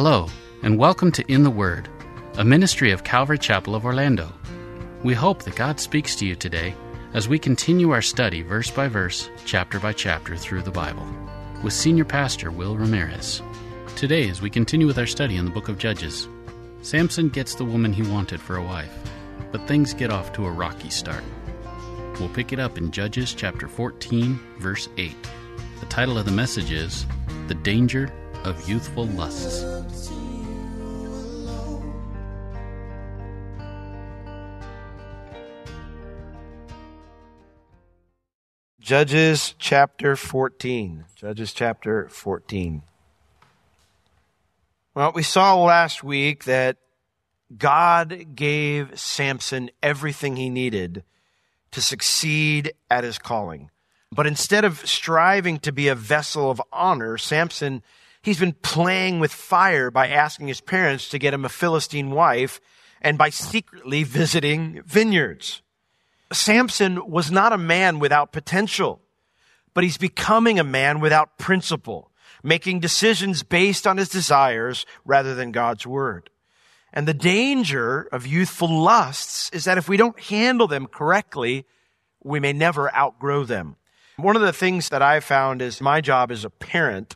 Hello, and welcome to In the Word, a ministry of Calvary Chapel of Orlando. We hope that God speaks to you today as we continue our study verse by verse, chapter by chapter through the Bible with Senior Pastor Will Ramirez. Today, as we continue with our study in the book of Judges, Samson gets the woman he wanted for a wife, but things get off to a rocky start. We'll pick it up in Judges chapter 14, verse 8. The title of the message is The Danger of Youthful Lusts. Judges chapter 14. Judges chapter 14. Well, we saw last week that God gave Samson everything he needed to succeed at his calling. But instead of striving to be a vessel of honor, Samson, he's been playing with fire by asking his parents to get him a Philistine wife and by secretly visiting vineyards. Samson was not a man without potential, but he's becoming a man without principle, making decisions based on his desires rather than God's word. And the danger of youthful lusts is that if we don't handle them correctly, we may never outgrow them. One of the things that I've found is my job as a parent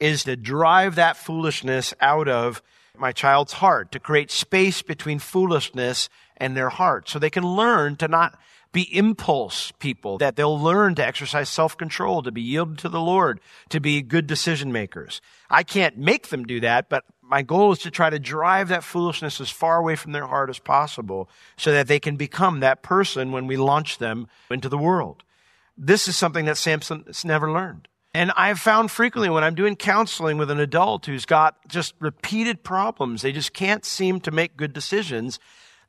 is to drive that foolishness out of my child's heart, to create space between foolishness and their heart so they can learn to not be impulse people, that they'll learn to exercise self-control, to be yielded to the Lord, to be good decision makers. I can't make them do that, but my goal is to try to drive that foolishness as far away from their heart as possible so that they can become that person when we launch them into the world. This is something that Samson has never learned. And I've found frequently when I'm doing counseling with an adult who's got just repeated problems, they just can't seem to make good decisions.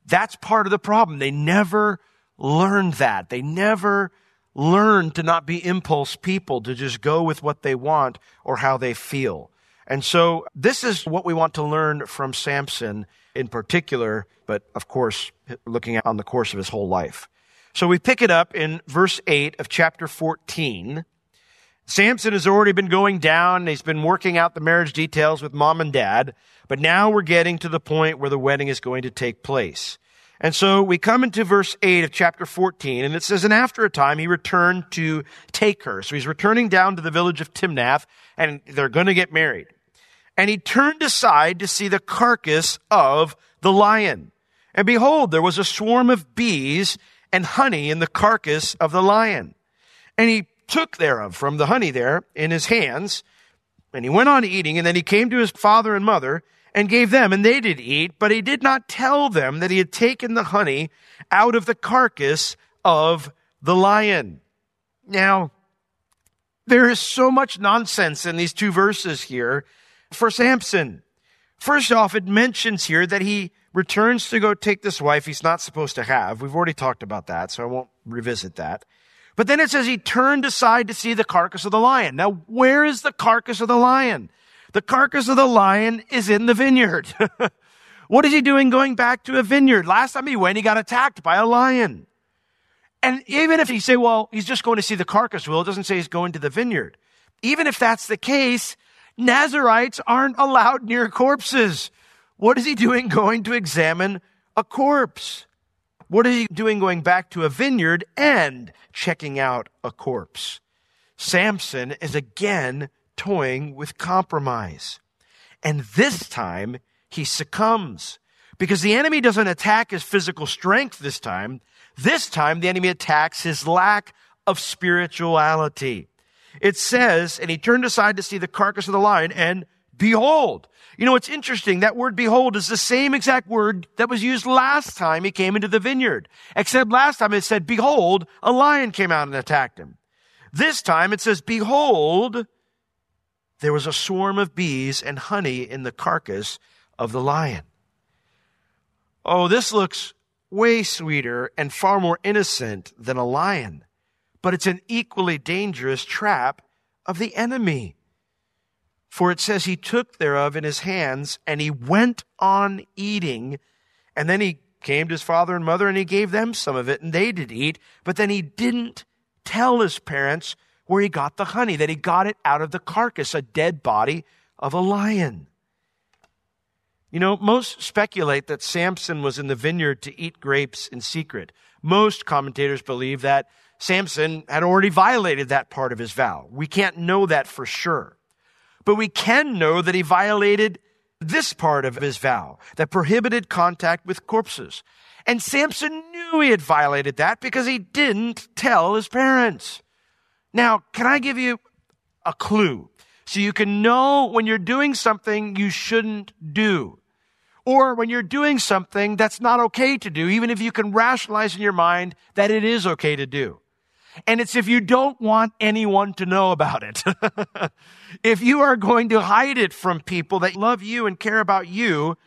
That's part of the problem. They never learned that. They never learned to not be impulse people, to just go with what they want or how they feel. And so this is what we want to learn from Samson in particular, but of course, looking on the course of his whole life. So we pick it up in verse 8 of chapter 14. Samson has already been going down. He's been working out the marriage details with mom and dad. But now we're getting to the point where the wedding is going to take place. And so we come into verse 8 of chapter 14, and it says, And after a time he returned to take her. So he's returning down to the village of Timnath, and they're going to get married. And he turned aside to see the carcass of the lion. And behold, there was a swarm of bees and honey in the carcass of the lion. And he took thereof from the honey there in his hands, and he went on eating, and then he came to his father and mother, and gave them, and they did eat, but he did not tell them that he had taken the honey out of the carcass of the lion. Now, there is so much nonsense in these two verses here for Samson. First off, it mentions here that he returns to go take this wife he's not supposed to have. We've already talked about that, so I won't revisit that. But then it says he turned aside to see the carcass of the lion. Now, where is the carcass of the lion? The carcass of the lion is in the vineyard. what is he doing going back to a vineyard? Last time he went, he got attacked by a lion. And even if he say, well, he's just going to see the carcass, well, it doesn't say he's going to the vineyard. Even if that's the case, Nazarites aren't allowed near corpses. What is he doing going to examine a corpse? What is he doing going back to a vineyard and checking out a corpse? Samson is again toying with compromise. And this time, he succumbs because the enemy doesn't attack his physical strength this time. This time, the enemy attacks his lack of spirituality. It says, and he turned aside to see the carcass of the lion, and behold. You know, it's interesting. That word behold is the same exact word that was used last time he came into the vineyard. Except last time it said, behold, a lion came out and attacked him. This time it says, behold, there was a swarm of bees and honey in the carcass of the lion. Oh, this looks way sweeter and far more innocent than a lion, but it's an equally dangerous trap of the enemy. For it says he took thereof in his hands and he went on eating. And then he came to his father and mother and he gave them some of it and they did eat. But then he didn't tell his parents where he got the honey, that he got it out of the carcass, a dead body of a lion. You know, most speculate that Samson was in the vineyard to eat grapes in secret. Most commentators believe that Samson had already violated that part of his vow. We can't know that for sure. But we can know that he violated this part of his vow that prohibited contact with corpses. And Samson knew he had violated that because he didn't tell his parents. Now, can I give you a clue so you can know when you're doing something you shouldn't do? Or when you're doing something that's not okay to do, even if you can rationalize in your mind that it is okay to do. And it's if you don't want anyone to know about it. if you are going to hide it from people that love you and care about you,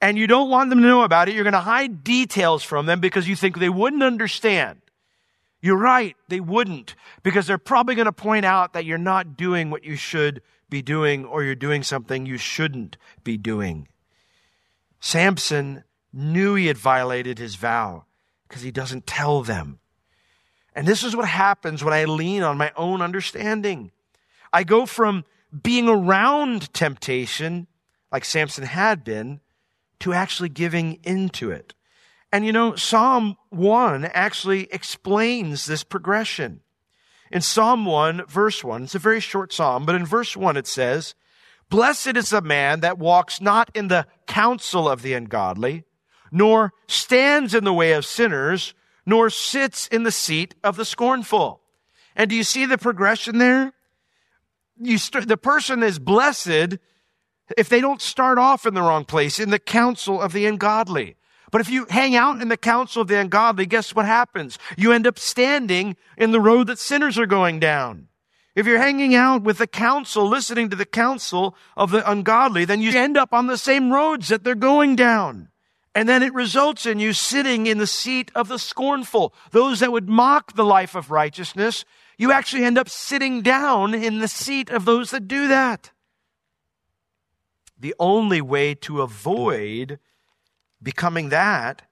and you don't want them to know about it, you're going to hide details from them because you think they wouldn't understand. You're right, they wouldn't, because they're probably going to point out that you're not doing what you should be doing or you're doing something you shouldn't be doing. Samson knew he had violated his vow because he doesn't tell them. And this is what happens when I lean on my own understanding. I go from being around temptation, like Samson had been, to actually giving into it. And you know, Psalm 1 actually explains this progression. In Psalm 1, verse 1, it's a very short psalm, but in verse 1 it says, Blessed is the man that walks not in the counsel of the ungodly, nor stands in the way of sinners, nor sits in the seat of the scornful. And do you see the progression there? You st- the person is blessed if they don't start off in the wrong place, in the counsel of the ungodly. But if you hang out in the counsel of the ungodly, guess what happens? You end up standing in the road that sinners are going down. If you're hanging out with the counsel, listening to the counsel of the ungodly, then you end up on the same roads that they're going down. And then it results in you sitting in the seat of the scornful. Those that would mock the life of righteousness, you actually end up sitting down in the seat of those that do that. The only way to avoid becoming that,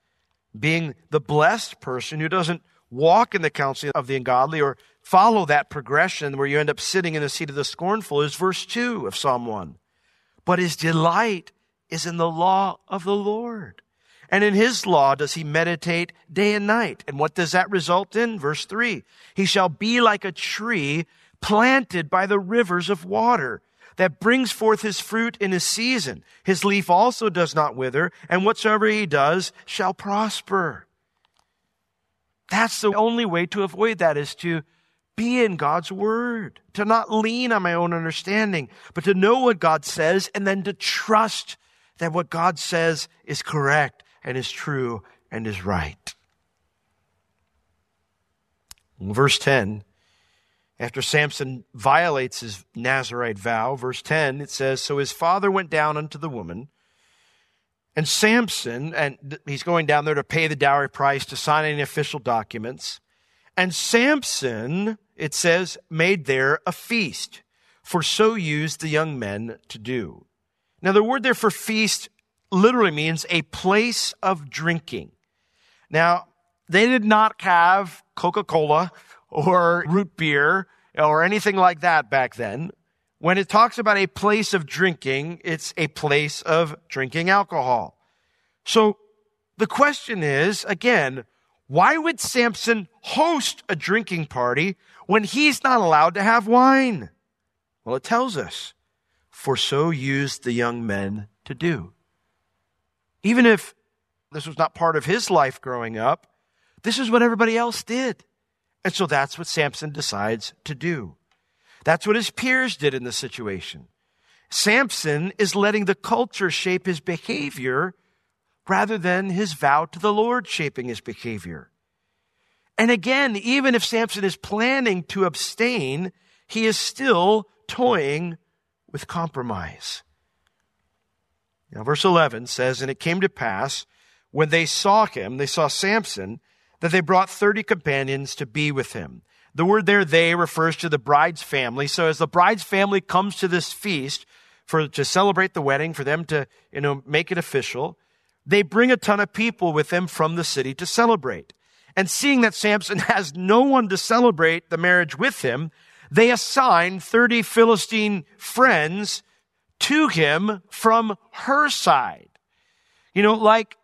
being the blessed person who doesn't walk in the counsel of the ungodly or follow that progression where you end up sitting in the seat of the scornful, is verse 2 of Psalm 1. But his delight is in the law of the Lord and in his law does he meditate day and night. And what does that result in? Verse three. He shall be like a tree planted by the rivers of water that brings forth his fruit in his season. His leaf also does not wither, and whatsoever he does shall prosper. That's the only way to avoid that is to be in God's word, to not lean on my own understanding, but to know what God says and then to trust that what God says is correct and is true and is right. In verse 10, after Samson violates his Nazarite vow, verse 10, it says, So his father went down unto the woman, and Samson, and he's going down there to pay the dowry price, to sign any official documents. And Samson, it says, made there a feast, for so used the young men to do. Now, the word there for feast literally means a place of drinking. Now, they did not have Coca Cola or root beer or anything like that back then. When it talks about a place of drinking, it's a place of drinking alcohol. So the question is, again, why would Samson host a drinking party when he's not allowed to have wine? Well, it tells us, for so used the young men to do. Even if this was not part of his life growing up, This is what everybody else did. And so that's what Samson decides to do. That's what his peers did in the situation. Samson is letting the culture shape his behavior rather than his vow to the Lord shaping his behavior. And again, even if Samson is planning to abstain, he is still toying with compromise. Now, verse 11 says, And it came to pass when they saw him, they saw Samson, that they brought 30 companions to be with him. The word there, they, refers to the bride's family. So as the bride's family comes to this feast for, to celebrate the wedding, for them to, you know, make it official, they bring a ton of people with them from the city to celebrate. And seeing that Samson has no one to celebrate the marriage with him, they assign 30 Philistine friends to him from her side. You know, like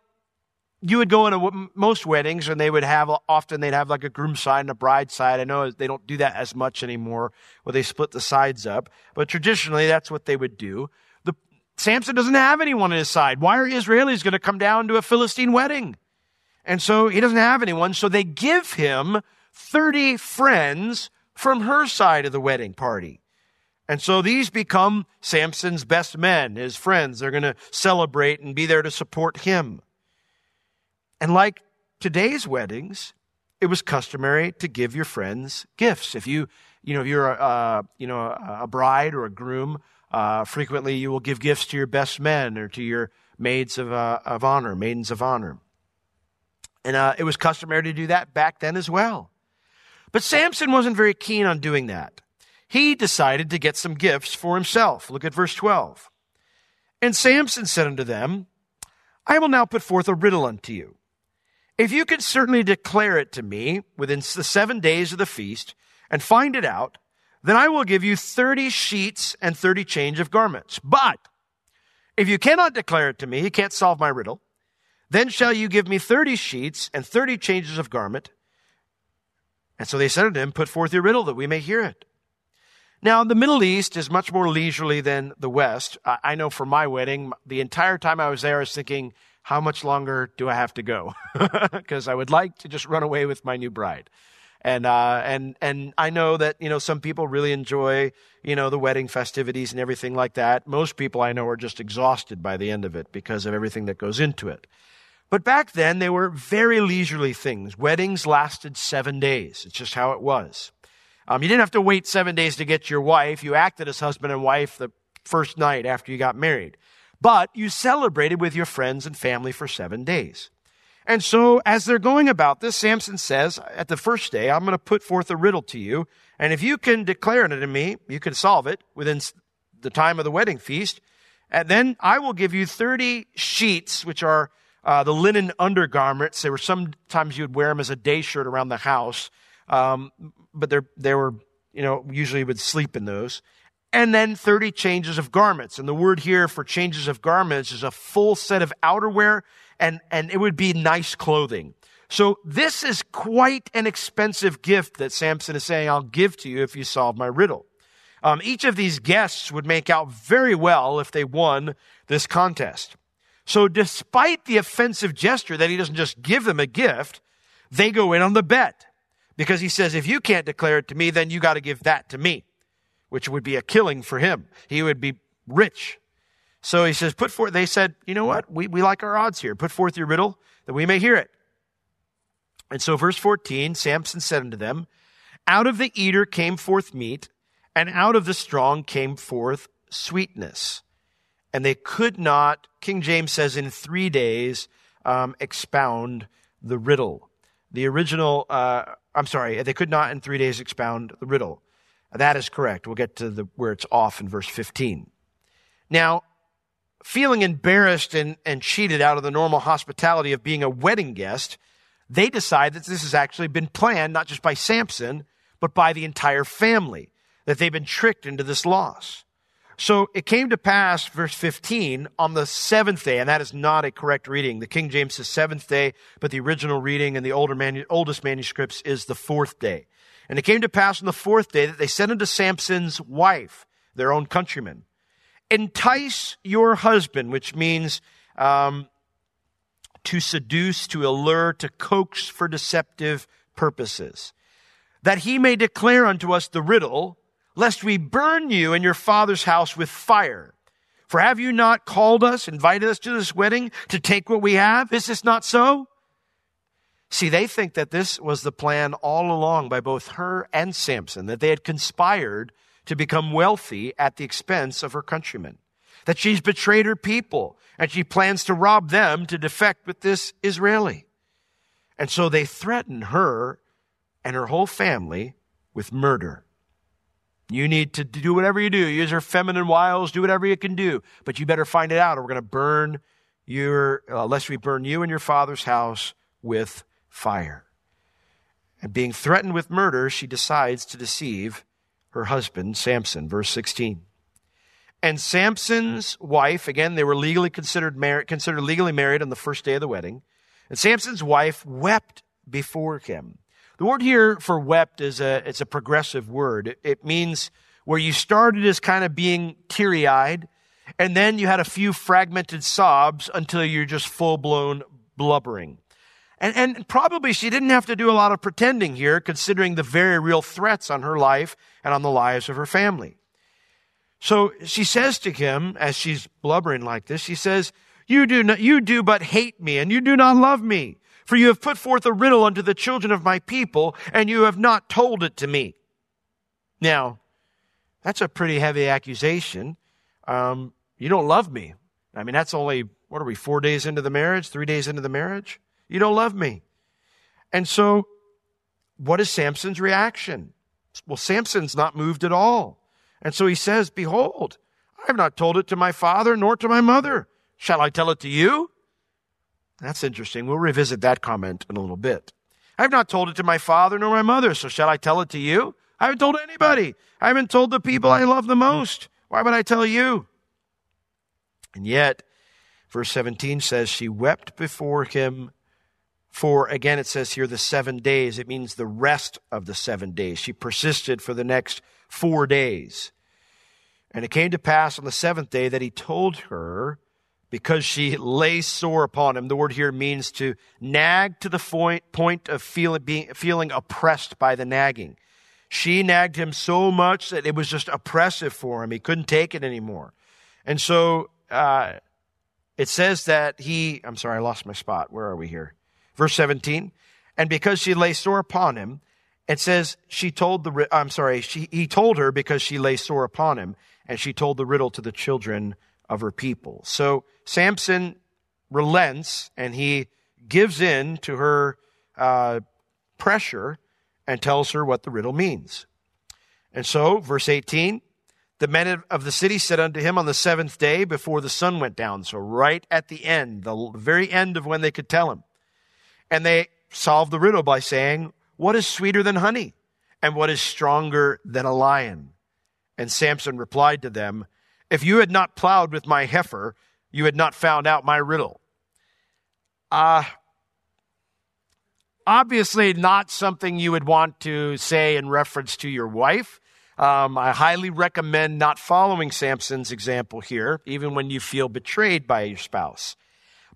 you would go into most weddings and they would have often they'd have like a groom side and a bride side. I know they don't do that as much anymore where they split the sides up, but traditionally that's what they would do. The Samson doesn't have anyone on his side. Why are Israelis going to come down to a Philistine wedding? And so he doesn't have anyone, so they give him 30 friends from her side of the wedding party. And so these become Samson's best men, his friends. They're going to celebrate and be there to support him. And like today's weddings, it was customary to give your friends gifts. If you, you know, if you're a, you know, a bride or a groom, uh, frequently you will give gifts to your best men or to your maids of, uh, of honor, maidens of honor. And uh, it was customary to do that back then as well. But Samson wasn't very keen on doing that. He decided to get some gifts for himself. Look at verse 12. And Samson said unto them, I will now put forth a riddle unto you. If you can certainly declare it to me within the seven days of the feast and find it out, then I will give you 30 sheets and 30 change of garments. But if you cannot declare it to me, you can't solve my riddle, then shall you give me 30 sheets and 30 changes of garment. And so they said unto him, Put forth your riddle that we may hear it. Now, the Middle East is much more leisurely than the West. I know for my wedding, the entire time I was there, I was thinking, how much longer do I have to go? Because I would like to just run away with my new bride. And, uh, and, and I know that, you know, some people really enjoy, you know, the wedding festivities and everything like that. Most people I know are just exhausted by the end of it because of everything that goes into it. But back then, they were very leisurely things. Weddings lasted seven days. It's just how it was. Um, you didn't have to wait seven days to get your wife. You acted as husband and wife the first night after you got married but you celebrated with your friends and family for seven days. And so, as they're going about this, Samson says, at the first day, I'm going to put forth a riddle to you. And if you can declare it to me, you can solve it within the time of the wedding feast. And then I will give you 30 sheets, which are uh, the linen undergarments. They were sometimes you would wear them as a day shirt around the house. Um, but they were, you know, usually would sleep in those and then 30 changes of garments. And the word here for changes of garments is a full set of outerwear and, and it would be nice clothing. So this is quite an expensive gift that Samson is saying, I'll give to you if you solve my riddle. Um, each of these guests would make out very well if they won this contest. So despite the offensive gesture that he doesn't just give them a gift, they go in on the bet because he says, if you can't declare it to me, then you got to give that to me which would be a killing for him. He would be rich. So he says, put forth, they said, you know what? We, we like our odds here. Put forth your riddle that we may hear it. And so verse 14, Samson said unto them, out of the eater came forth meat, and out of the strong came forth sweetness. And they could not, King James says, in three days, um, expound the riddle. The original, uh, I'm sorry, they could not in three days expound the riddle. That is correct. We'll get to the, where it's off in verse 15. Now, feeling embarrassed and, and cheated out of the normal hospitality of being a wedding guest, they decide that this has actually been planned not just by Samson, but by the entire family, that they've been tricked into this loss. So it came to pass, verse 15, on the seventh day, and that is not a correct reading. The King James says seventh day, but the original reading in the older manu- oldest manuscripts is the fourth day. And it came to pass on the fourth day that they said unto Samson's wife, their own countryman, entice your husband, which means um, to seduce, to allure, to coax for deceptive purposes, that he may declare unto us the riddle, lest we burn you and your father's house with fire. For have you not called us, invited us to this wedding to take what we have? Is this not so? See, they think that this was the plan all along by both her and Samson, that they had conspired to become wealthy at the expense of her countrymen, that she's betrayed her people and she plans to rob them to defect with this Israeli. And so they threaten her and her whole family with murder. You need to do whatever you do. Use your feminine wiles, do whatever you can do. But you better find it out or we're going to burn your, uh, we burn you and your father's house with fire. And being threatened with murder, she decides to deceive her husband, Samson. Verse 16. And Samson's wife, again, they were legally considered married, considered legally married on the first day of the wedding. And Samson's wife wept before him. The word here for wept is a, it's a progressive word. It, it means where you started as kind of being teary eyed, and then you had a few fragmented sobs until you're just full blown blubbering. And, and probably she didn't have to do a lot of pretending here, considering the very real threats on her life and on the lives of her family. So she says to him, as she's blubbering like this, she says, you do not, you do but hate me and you do not love me. For you have put forth a riddle unto the children of my people, and you have not told it to me. Now, that's a pretty heavy accusation. Um, you don't love me. I mean, that's only, what are we, four days into the marriage, three days into the marriage? You don't love me. And so, what is Samson's reaction? Well, Samson's not moved at all. And so he says, Behold, I have not told it to my father nor to my mother. Shall I tell it to you? That's interesting. We'll revisit that comment in a little bit. I have not told it to my father nor my mother, so shall I tell it to you? I haven't told anybody. I haven't told the people I love the most. Why would I tell you? And yet, verse 17 says, She wept before him for, again, it says here, the seven days. It means the rest of the seven days. She persisted for the next four days. And it came to pass on the seventh day that he told her, because she lay sore upon him. The word here means to nag to the point, point of feeling, being, feeling oppressed by the nagging. She nagged him so much that it was just oppressive for him. He couldn't take it anymore. And so uh, it says that he, I'm sorry, I lost my spot. Where are we here? Verse 17. And because she lay sore upon him, it says she told the, I'm sorry, she, he told her because she lay sore upon him, and she told the riddle to the children of her people. So Samson relents and he gives in to her uh, pressure and tells her what the riddle means. And so, verse 18, the men of the city said unto him on the seventh day before the sun went down. So, right at the end, the very end of when they could tell him. And they solved the riddle by saying, What is sweeter than honey? And what is stronger than a lion? And Samson replied to them, if you had not plowed with my heifer, you had not found out my riddle. Uh, obviously, not something you would want to say in reference to your wife. Um, I highly recommend not following Samson's example here, even when you feel betrayed by your spouse.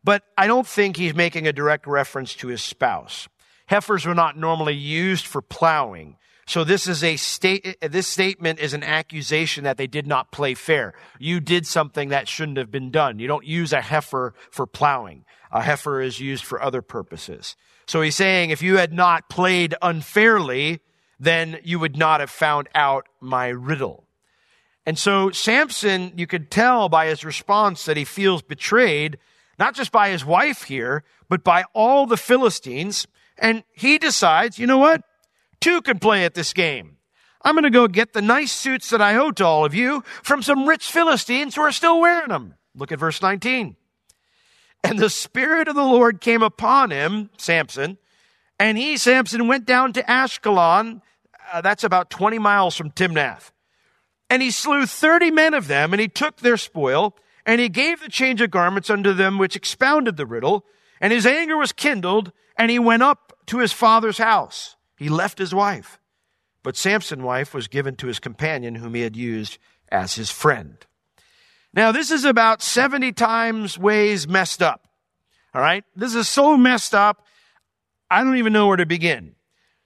But I don't think he's making a direct reference to his spouse. Heifers were not normally used for plowing. So this is a state, this statement is an accusation that they did not play fair. You did something that shouldn't have been done. You don't use a heifer for plowing. A heifer is used for other purposes. So he's saying if you had not played unfairly, then you would not have found out my riddle. And so Samson, you could tell by his response that he feels betrayed, not just by his wife here, but by all the Philistines. And he decides, you know what? Two can play at this game. I'm going to go get the nice suits that I owe to all of you from some rich Philistines who are still wearing them. Look at verse 19. And the Spirit of the Lord came upon him, Samson, and he, Samson, went down to Ashkelon. Uh, that's about 20 miles from Timnath. And he slew 30 men of them, and he took their spoil, and he gave the change of garments unto them which expounded the riddle. And his anger was kindled, and he went up to his father's house. He left his wife, but Samson's wife was given to his companion whom he had used as his friend. Now, this is about 70 times ways messed up. All right. This is so messed up. I don't even know where to begin.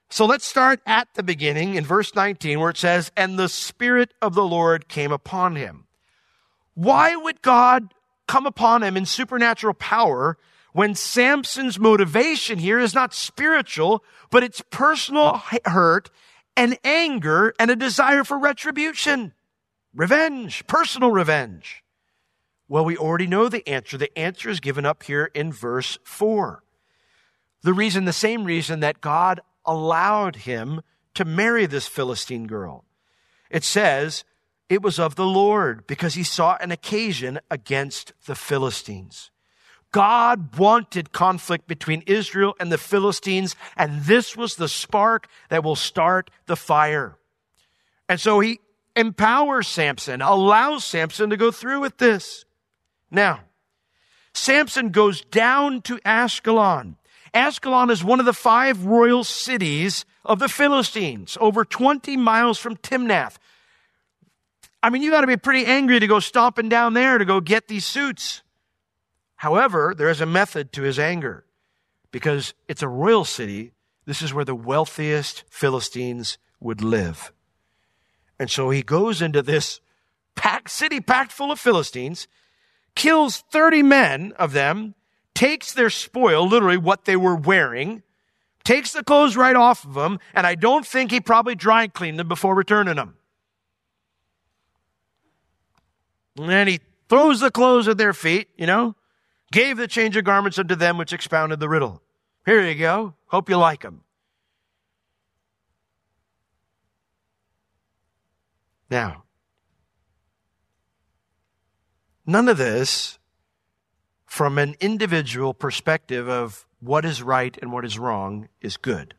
So let's start at the beginning in verse 19 where it says, And the Spirit of the Lord came upon him. Why would God come upon him in supernatural power when Samson's motivation here is not spiritual, but it's personal hurt and anger and a desire for retribution? Revenge, personal revenge. Well, we already know the answer. The answer is given up here in verse 4. The reason, the same reason that God allowed him to marry this Philistine girl. It says, it was of the Lord because he saw an occasion against the Philistines. God wanted conflict between Israel and the Philistines, and this was the spark that will start the fire. And so he empowers Samson, allows Samson to go through with this. Now, Samson goes down to Ashkelon. Ashkelon is one of the five royal cities of the Philistines, over 20 miles from Timnath. I mean, you got to be pretty angry to go stomping down there to go get these suits. However, there is a method to his anger because it's a royal city. This is where the wealthiest Philistines would live. And so he goes into this packed city packed full of Philistines, kills 30 men of them, takes their spoil, literally what they were wearing, takes the clothes right off of them, and I don't think he probably dry cleaned them before returning them. And then he throws the clothes at their feet, you know, gave the change of garments unto them which expounded the riddle. Here you go. Hope you like them. Now, none of this from an individual perspective of what is right and what is wrong is good.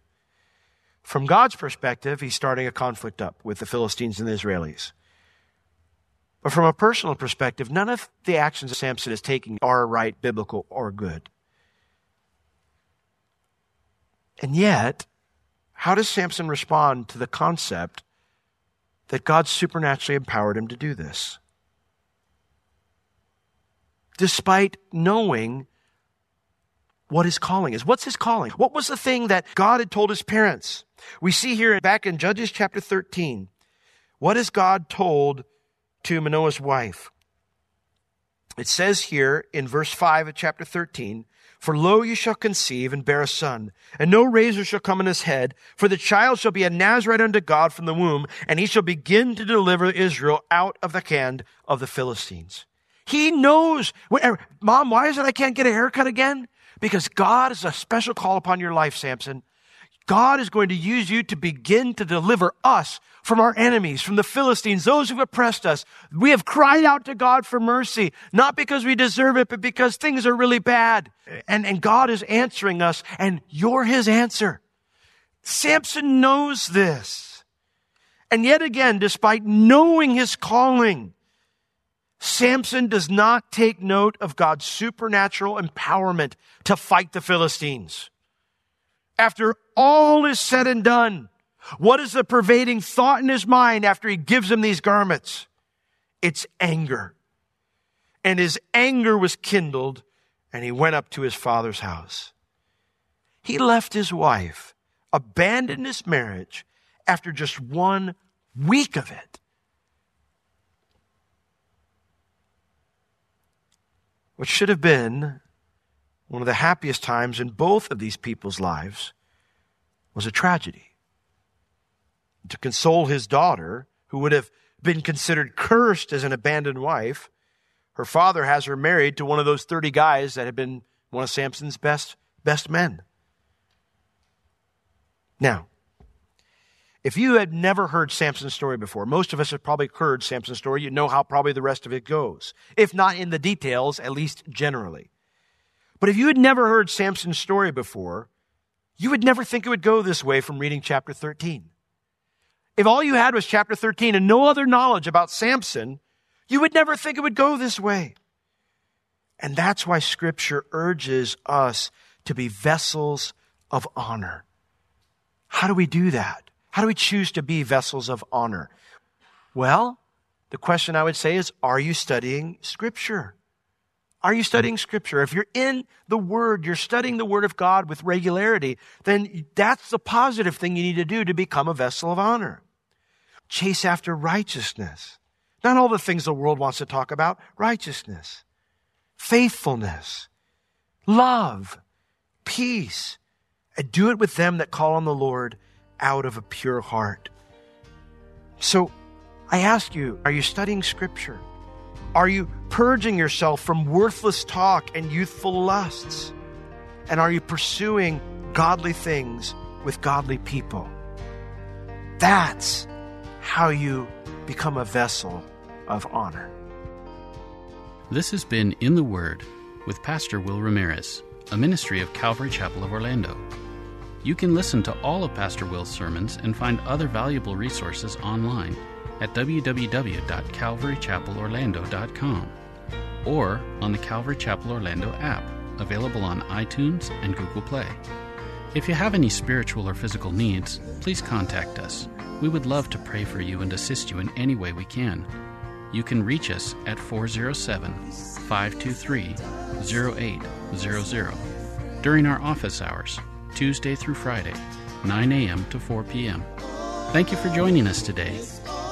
From God's perspective, he's starting a conflict up with the Philistines and the Israelis. But from a personal perspective, none of the actions that Samson is taking are right, biblical, or good. And yet, how does Samson respond to the concept that God supernaturally empowered him to do this? despite knowing what his calling is. What's his calling? What was the thing that God had told his parents? We see here back in Judges chapter 13. What has God told to Manoah's wife? It says here in verse 5 of chapter 13, For lo, you shall conceive and bear a son, and no razor shall come on his head, for the child shall be a Nazarite unto God from the womb, and he shall begin to deliver Israel out of the hand of the Philistines. He knows. Er, Mom, why is it I can't get a haircut again? Because God is a special call upon your life, Samson. God is going to use you to begin to deliver us from our enemies, from the Philistines, those who've oppressed us. We have cried out to God for mercy, not because we deserve it, but because things are really bad. And, and God is answering us, and you're his answer. Samson knows this. And yet again, despite knowing his calling, Samson does not take note of God's supernatural empowerment to fight the Philistines. After all is said and done, what is the pervading thought in his mind after he gives him these garments? It's anger. And his anger was kindled, and he went up to his father's house. He left his wife, abandoned his marriage after just one week of it. what should have been one of the happiest times in both of these people's lives was a tragedy. To console his daughter, who would have been considered cursed as an abandoned wife, her father has her married to one of those 30 guys that had been one of Samson's best, best men. Now, if you had never heard Samson's story before, most of us have probably heard Samson's story. You know how probably the rest of it goes. If not in the details, at least generally. But if you had never heard Samson's story before, you would never think it would go this way from reading chapter 13. If all you had was chapter 13 and no other knowledge about Samson, you would never think it would go this way. And that's why scripture urges us to be vessels of honor. How do we do that? How do we choose to be vessels of honor? Well, the question I would say is, are you studying scripture? Are you studying scripture? If you're in the word, you're studying the word of God with regularity, then that's the positive thing you need to do to become a vessel of honor. Chase after righteousness. Not all the things the world wants to talk about. Righteousness, faithfulness, love, peace. And do it with them that call on the Lord out of a pure heart. So I ask you, are you studying scripture? Are you purging yourself from worthless talk and youthful lusts? And are you pursuing godly things with godly people? That's how you become a vessel of honor. This has been In the Word with Pastor Will Ramirez, a ministry of Calvary Chapel of Orlando. You can listen to all of Pastor Will's sermons and find other valuable resources online at www.calvarychapelorlando.com or on the Calvary Chapel Orlando app, available on iTunes and Google Play. If you have any spiritual or physical needs, please contact us. We would love to pray for you and assist you in any way we can. You can reach us at 407 523 0800 during our office hours, Tuesday through Friday, 9 a.m. to 4 p.m. Thank you for joining us today.